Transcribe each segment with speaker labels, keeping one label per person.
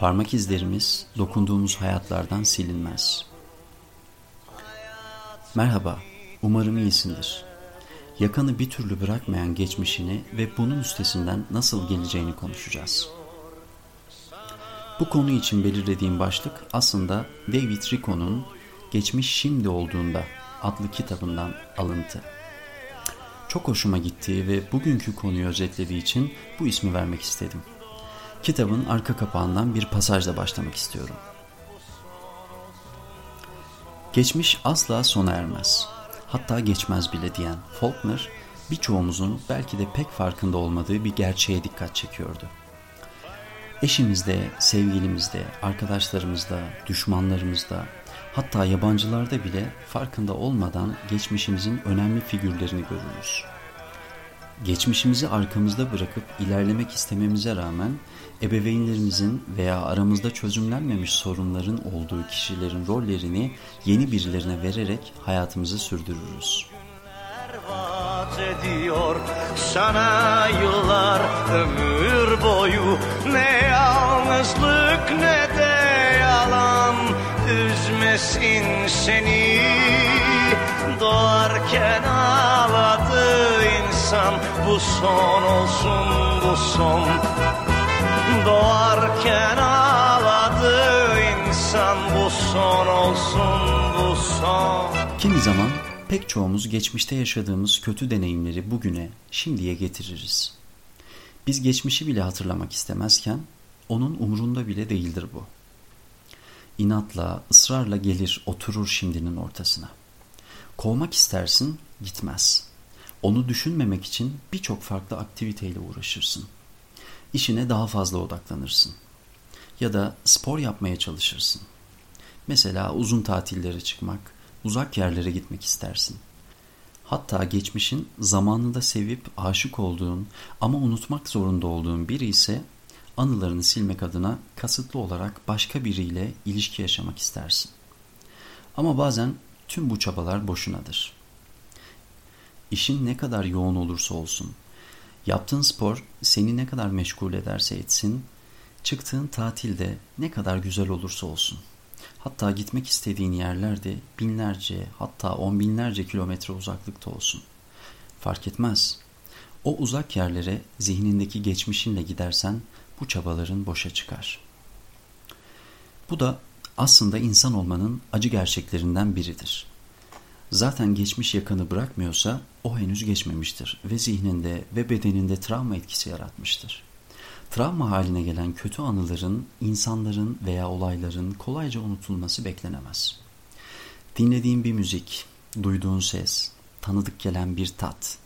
Speaker 1: Parmak izlerimiz dokunduğumuz hayatlardan silinmez. Merhaba, umarım iyisindir. Yakanı bir türlü bırakmayan geçmişini ve bunun üstesinden nasıl geleceğini konuşacağız. Bu konu için belirlediğim başlık aslında David Rico'nun Geçmiş Şimdi Olduğunda adlı kitabından alıntı. Çok hoşuma gittiği ve bugünkü konuyu özetlediği için bu ismi vermek istedim. Kitabın arka kapağından bir pasajla başlamak istiyorum. Geçmiş asla sona ermez. Hatta geçmez bile diyen Faulkner, birçoğumuzun belki de pek farkında olmadığı bir gerçeğe dikkat çekiyordu. Eşimizde, sevgilimizde, arkadaşlarımızda, düşmanlarımızda, hatta yabancılarda bile farkında olmadan geçmişimizin önemli figürlerini görürüz. Geçmişimizi arkamızda bırakıp ilerlemek istememize rağmen ebeveynlerimizin veya aramızda çözümlenmemiş sorunların olduğu kişilerin rollerini yeni birilerine vererek hayatımızı sürdürürüz. ediyor sana yıllar ömür boyu. Ne yalnızlık ne de yalan. Üzmesin seni doğarken ağladı insan bu son olsun bu son Doğarken ağladı insan bu son olsun bu son. Kimi zaman pek çoğumuz geçmişte yaşadığımız kötü deneyimleri bugüne, şimdiye getiririz. Biz geçmişi bile hatırlamak istemezken onun umrunda bile değildir bu. İnatla, ısrarla gelir oturur şimdinin ortasına. Kovmak istersin, gitmez. Onu düşünmemek için birçok farklı aktiviteyle uğraşırsın.'' işine daha fazla odaklanırsın. Ya da spor yapmaya çalışırsın. Mesela uzun tatillere çıkmak, uzak yerlere gitmek istersin. Hatta geçmişin zamanında sevip aşık olduğun ama unutmak zorunda olduğun biri ise anılarını silmek adına kasıtlı olarak başka biriyle ilişki yaşamak istersin. Ama bazen tüm bu çabalar boşunadır. İşin ne kadar yoğun olursa olsun, Yaptığın spor seni ne kadar meşgul ederse etsin, çıktığın tatilde ne kadar güzel olursa olsun. Hatta gitmek istediğin yerlerde binlerce hatta on binlerce kilometre uzaklıkta olsun. Fark etmez. O uzak yerlere zihnindeki geçmişinle gidersen bu çabaların boşa çıkar. Bu da aslında insan olmanın acı gerçeklerinden biridir. Zaten geçmiş yakını bırakmıyorsa o henüz geçmemiştir ve zihninde ve bedeninde travma etkisi yaratmıştır. Travma haline gelen kötü anıların, insanların veya olayların kolayca unutulması beklenemez. Dinlediğin bir müzik, duyduğun ses, tanıdık gelen bir tat,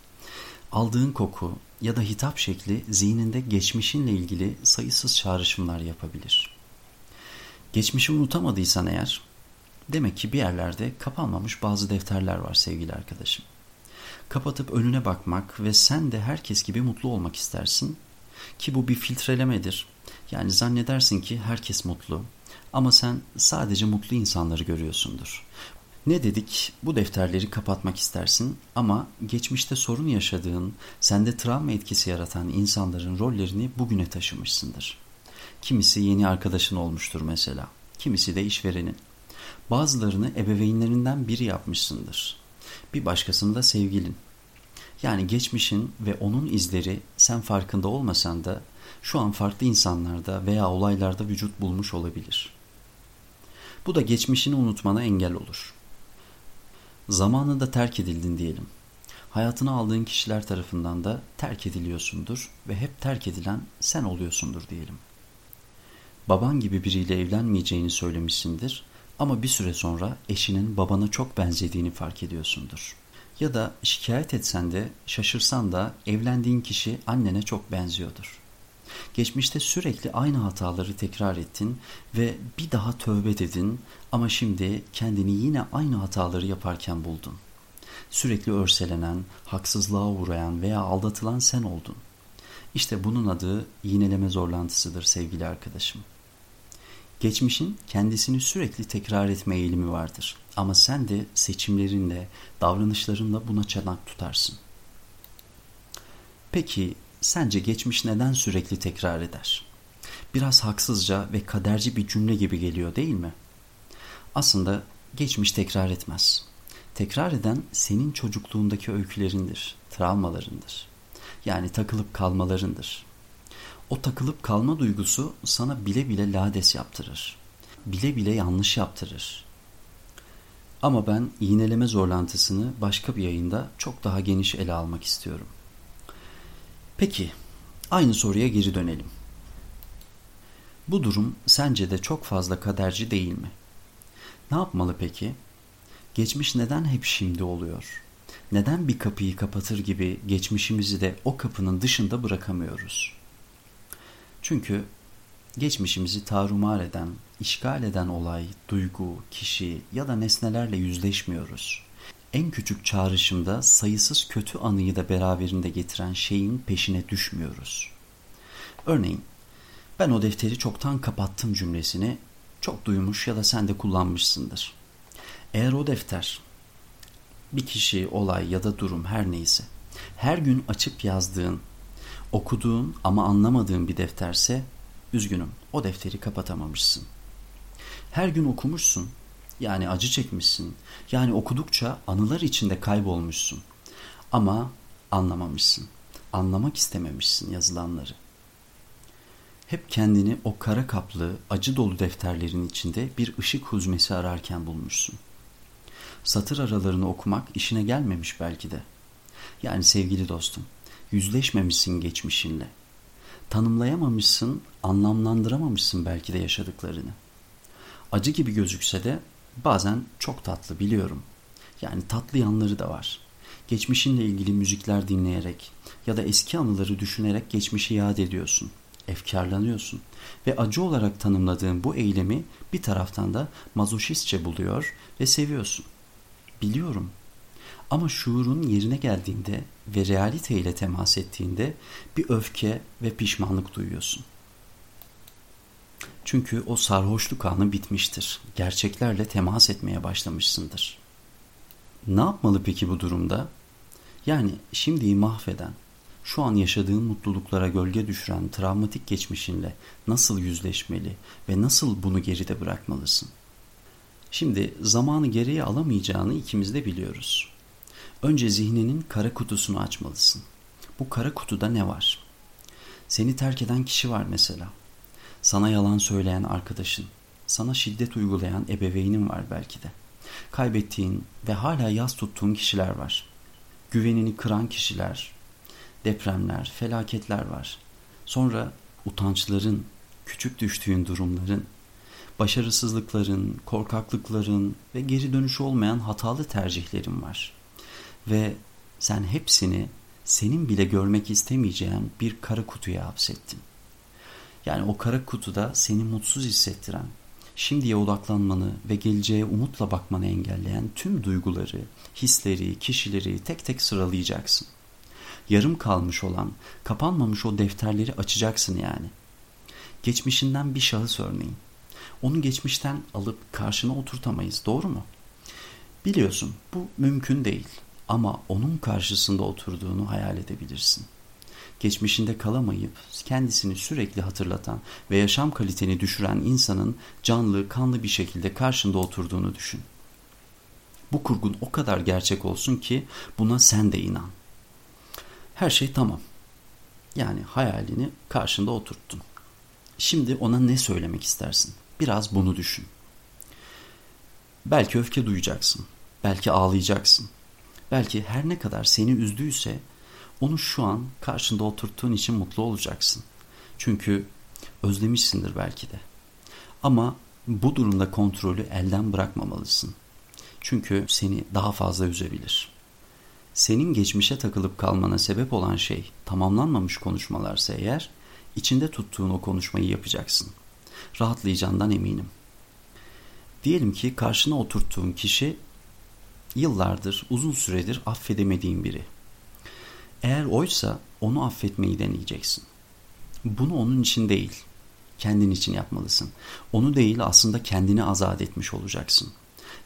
Speaker 1: aldığın koku ya da hitap şekli zihninde geçmişinle ilgili sayısız çağrışımlar yapabilir. Geçmişi unutamadıysan eğer, demek ki bir yerlerde kapanmamış bazı defterler var sevgili arkadaşım. Kapatıp önüne bakmak ve sen de herkes gibi mutlu olmak istersin. Ki bu bir filtrelemedir. Yani zannedersin ki herkes mutlu. Ama sen sadece mutlu insanları görüyorsundur. Ne dedik? Bu defterleri kapatmak istersin ama geçmişte sorun yaşadığın, sende travma etkisi yaratan insanların rollerini bugüne taşımışsındır. Kimisi yeni arkadaşın olmuştur mesela. Kimisi de işverenin. Bazılarını ebeveynlerinden biri yapmışsındır bir başkasında sevgilin. Yani geçmişin ve onun izleri sen farkında olmasan da şu an farklı insanlarda veya olaylarda vücut bulmuş olabilir. Bu da geçmişini unutmana engel olur. Zamanında terk edildin diyelim. Hayatını aldığın kişiler tarafından da terk ediliyorsundur ve hep terk edilen sen oluyorsundur diyelim. Baban gibi biriyle evlenmeyeceğini söylemişsindir ama bir süre sonra eşinin babana çok benzediğini fark ediyorsundur. Ya da şikayet etsen de şaşırsan da evlendiğin kişi annene çok benziyordur. Geçmişte sürekli aynı hataları tekrar ettin ve bir daha tövbe dedin ama şimdi kendini yine aynı hataları yaparken buldun. Sürekli örselenen, haksızlığa uğrayan veya aldatılan sen oldun. İşte bunun adı yineleme zorlantısıdır sevgili arkadaşım. Geçmişin kendisini sürekli tekrar etme eğilimi vardır. Ama sen de seçimlerinle, davranışlarınla buna çanak tutarsın. Peki sence geçmiş neden sürekli tekrar eder? Biraz haksızca ve kaderci bir cümle gibi geliyor değil mi? Aslında geçmiş tekrar etmez. Tekrar eden senin çocukluğundaki öykülerindir, travmalarındır. Yani takılıp kalmalarındır. O takılıp kalma duygusu sana bile bile lades yaptırır. Bile bile yanlış yaptırır. Ama ben iğneleme zorlantısını başka bir yayında çok daha geniş ele almak istiyorum. Peki, aynı soruya geri dönelim. Bu durum sence de çok fazla kaderci değil mi? Ne yapmalı peki? Geçmiş neden hep şimdi oluyor? Neden bir kapıyı kapatır gibi geçmişimizi de o kapının dışında bırakamıyoruz? Çünkü geçmişimizi tarumar eden, işgal eden olay, duygu, kişi ya da nesnelerle yüzleşmiyoruz. En küçük çağrışımda sayısız kötü anıyı da beraberinde getiren şeyin peşine düşmüyoruz. Örneğin, ben o defteri çoktan kapattım cümlesini çok duymuş ya da sen de kullanmışsındır. Eğer o defter bir kişi, olay ya da durum her neyse her gün açıp yazdığın, okuduğun ama anlamadığın bir defterse üzgünüm o defteri kapatamamışsın. Her gün okumuşsun yani acı çekmişsin yani okudukça anılar içinde kaybolmuşsun ama anlamamışsın. Anlamak istememişsin yazılanları. Hep kendini o kara kaplı, acı dolu defterlerin içinde bir ışık huzmesi ararken bulmuşsun. Satır aralarını okumak işine gelmemiş belki de. Yani sevgili dostum, yüzleşmemişsin geçmişinle. Tanımlayamamışsın, anlamlandıramamışsın belki de yaşadıklarını. Acı gibi gözükse de bazen çok tatlı biliyorum. Yani tatlı yanları da var. Geçmişinle ilgili müzikler dinleyerek ya da eski anıları düşünerek geçmişi yad ediyorsun.'' efkarlanıyorsun. Ve acı olarak tanımladığın bu eylemi bir taraftan da mazoşistçe buluyor ve seviyorsun. Biliyorum. Ama şuurun yerine geldiğinde ve realite ile temas ettiğinde bir öfke ve pişmanlık duyuyorsun. Çünkü o sarhoşluk anı bitmiştir. Gerçeklerle temas etmeye başlamışsındır. Ne yapmalı peki bu durumda? Yani şimdiyi mahveden, şu an yaşadığın mutluluklara gölge düşüren travmatik geçmişinle nasıl yüzleşmeli ve nasıl bunu geride bırakmalısın? Şimdi zamanı geriye alamayacağını ikimiz de biliyoruz. Önce zihninin kara kutusunu açmalısın. Bu kara kutuda ne var? Seni terk eden kişi var mesela. Sana yalan söyleyen arkadaşın, sana şiddet uygulayan ebeveynin var belki de. Kaybettiğin ve hala yaz tuttuğun kişiler var. Güvenini kıran kişiler, depremler, felaketler var. Sonra utançların, küçük düştüğün durumların, başarısızlıkların, korkaklıkların ve geri dönüşü olmayan hatalı tercihlerin var. Ve sen hepsini senin bile görmek istemeyeceğin bir kara kutuya hapsettin. Yani o kara kutuda seni mutsuz hissettiren, şimdiye odaklanmanı ve geleceğe umutla bakmanı engelleyen tüm duyguları, hisleri, kişileri tek tek sıralayacaksın yarım kalmış olan, kapanmamış o defterleri açacaksın yani. Geçmişinden bir şahıs örneğin. Onu geçmişten alıp karşına oturtamayız, doğru mu? Biliyorsun bu mümkün değil ama onun karşısında oturduğunu hayal edebilirsin. Geçmişinde kalamayıp kendisini sürekli hatırlatan ve yaşam kaliteni düşüren insanın canlı, kanlı bir şekilde karşında oturduğunu düşün. Bu kurgun o kadar gerçek olsun ki buna sen de inan. Her şey tamam. Yani hayalini karşında oturttun. Şimdi ona ne söylemek istersin? Biraz bunu düşün. Belki öfke duyacaksın. Belki ağlayacaksın. Belki her ne kadar seni üzdüyse onu şu an karşında oturttuğun için mutlu olacaksın. Çünkü özlemişsindir belki de. Ama bu durumda kontrolü elden bırakmamalısın. Çünkü seni daha fazla üzebilir senin geçmişe takılıp kalmana sebep olan şey tamamlanmamış konuşmalarsa eğer içinde tuttuğun o konuşmayı yapacaksın. Rahatlayacağından eminim. Diyelim ki karşına oturttuğun kişi yıllardır, uzun süredir affedemediğin biri. Eğer oysa onu affetmeyi deneyeceksin. Bunu onun için değil, kendin için yapmalısın. Onu değil aslında kendini azat etmiş olacaksın.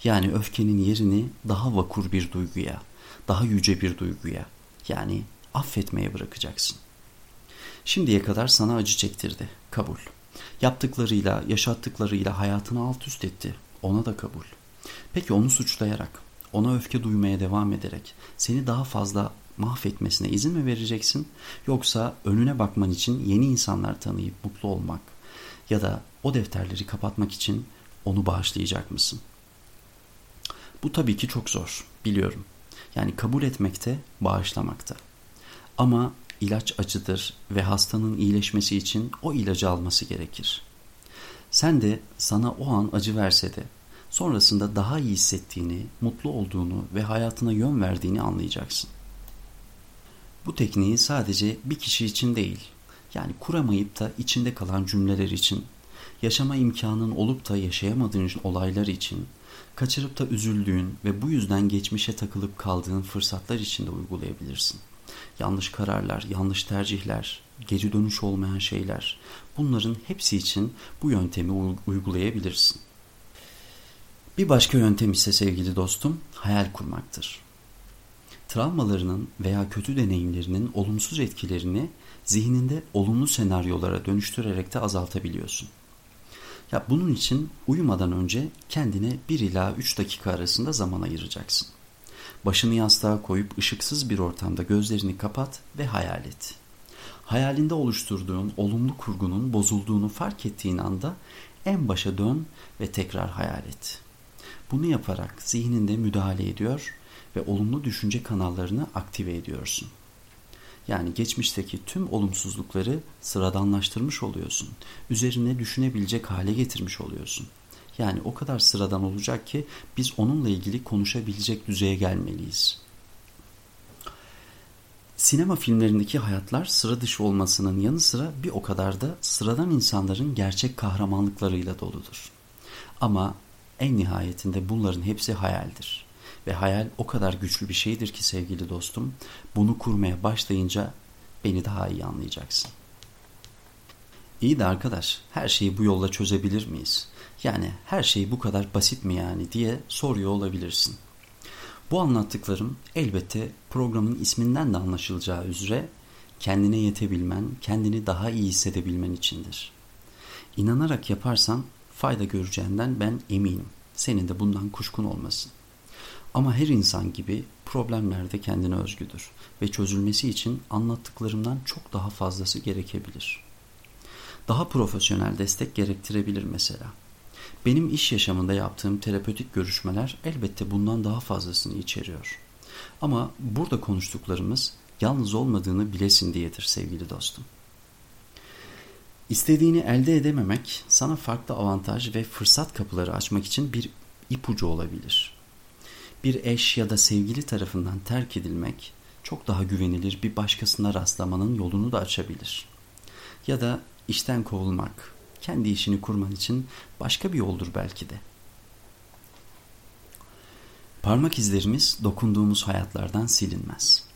Speaker 1: Yani öfkenin yerini daha vakur bir duyguya, daha yüce bir duyguya yani affetmeye bırakacaksın. Şimdiye kadar sana acı çektirdi. Kabul. Yaptıklarıyla, yaşattıklarıyla hayatını alt üst etti. Ona da kabul. Peki onu suçlayarak, ona öfke duymaya devam ederek seni daha fazla mahvetmesine izin mi vereceksin? Yoksa önüne bakman için yeni insanlar tanıyıp mutlu olmak ya da o defterleri kapatmak için onu bağışlayacak mısın? Bu tabii ki çok zor, biliyorum. Yani kabul etmekte, bağışlamakta. Ama ilaç acıdır ve hastanın iyileşmesi için o ilacı alması gerekir. Sen de sana o an acı verse de sonrasında daha iyi hissettiğini, mutlu olduğunu ve hayatına yön verdiğini anlayacaksın. Bu tekniği sadece bir kişi için değil, yani kuramayıp da içinde kalan cümleler için, yaşama imkanın olup da yaşayamadığın olaylar için, kaçırıp da üzüldüğün ve bu yüzden geçmişe takılıp kaldığın fırsatlar için de uygulayabilirsin. Yanlış kararlar, yanlış tercihler, geri dönüş olmayan şeyler, bunların hepsi için bu yöntemi uygulayabilirsin. Bir başka yöntem ise sevgili dostum, hayal kurmaktır. Travmalarının veya kötü deneyimlerinin olumsuz etkilerini zihninde olumlu senaryolara dönüştürerek de azaltabiliyorsun. Ya bunun için uyumadan önce kendine 1 ila 3 dakika arasında zaman ayıracaksın. Başını yastığa koyup ışıksız bir ortamda gözlerini kapat ve hayal et. Hayalinde oluşturduğun olumlu kurgunun bozulduğunu fark ettiğin anda en başa dön ve tekrar hayal et. Bunu yaparak zihninde müdahale ediyor ve olumlu düşünce kanallarını aktive ediyorsun. Yani geçmişteki tüm olumsuzlukları sıradanlaştırmış oluyorsun. Üzerine düşünebilecek hale getirmiş oluyorsun. Yani o kadar sıradan olacak ki biz onunla ilgili konuşabilecek düzeye gelmeliyiz. Sinema filmlerindeki hayatlar sıra dışı olmasının yanı sıra bir o kadar da sıradan insanların gerçek kahramanlıklarıyla doludur. Ama en nihayetinde bunların hepsi hayaldir. Ve hayal o kadar güçlü bir şeydir ki sevgili dostum, bunu kurmaya başlayınca beni daha iyi anlayacaksın. İyi de arkadaş, her şeyi bu yolla çözebilir miyiz? Yani her şey bu kadar basit mi yani diye soruyor olabilirsin. Bu anlattıklarım elbette programın isminden de anlaşılacağı üzere kendine yetebilmen, kendini daha iyi hissedebilmen içindir. İnanarak yaparsan fayda göreceğinden ben eminim. Senin de bundan kuşkun olmasın. Ama her insan gibi problemler de kendine özgüdür ve çözülmesi için anlattıklarımdan çok daha fazlası gerekebilir. Daha profesyonel destek gerektirebilir mesela. Benim iş yaşamında yaptığım terapötik görüşmeler elbette bundan daha fazlasını içeriyor. Ama burada konuştuklarımız yalnız olmadığını bilesin diyedir sevgili dostum. İstediğini elde edememek sana farklı avantaj ve fırsat kapıları açmak için bir ipucu olabilir. Bir eş ya da sevgili tarafından terk edilmek çok daha güvenilir bir başkasına rastlamanın yolunu da açabilir. Ya da işten kovulmak, kendi işini kurman için başka bir yoldur belki de. Parmak izlerimiz dokunduğumuz hayatlardan silinmez.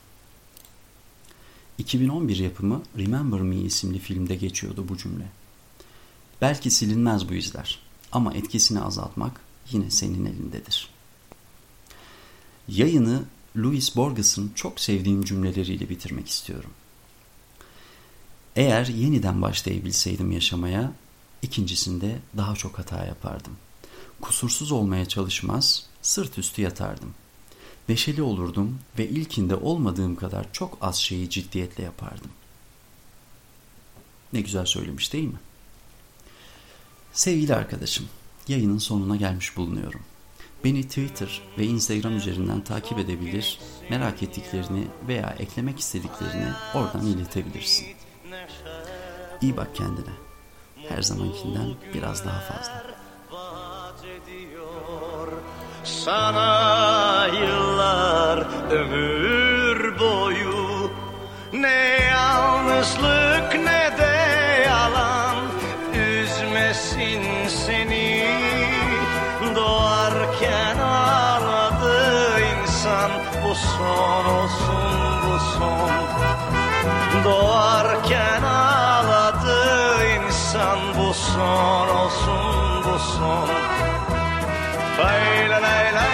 Speaker 1: 2011 yapımı Remember Me isimli filmde geçiyordu bu cümle. Belki silinmez bu izler ama etkisini azaltmak yine senin elindedir. Yayını Louis Borges'ın çok sevdiğim cümleleriyle bitirmek istiyorum. Eğer yeniden başlayabilseydim yaşamaya, ikincisinde daha çok hata yapardım. Kusursuz olmaya çalışmaz, sırt üstü yatardım. Neşeli olurdum ve ilkinde olmadığım kadar çok az şeyi ciddiyetle yapardım. Ne güzel söylemiş değil mi? Sevgili arkadaşım, yayının sonuna gelmiş bulunuyorum. Beni Twitter ve Instagram üzerinden takip edebilir, merak ettiklerini veya eklemek istediklerini oradan iletebilirsin. İyi bak kendine. Her zamankinden biraz daha fazla. Sana ömür boyu. Ne yalnızlık ne de yalan. Üzmesin seni. Doğarken ağladı insan. Bu son olsun bu son. Doğarken ağladı insan. Bu son olsun bu son. Fay la la la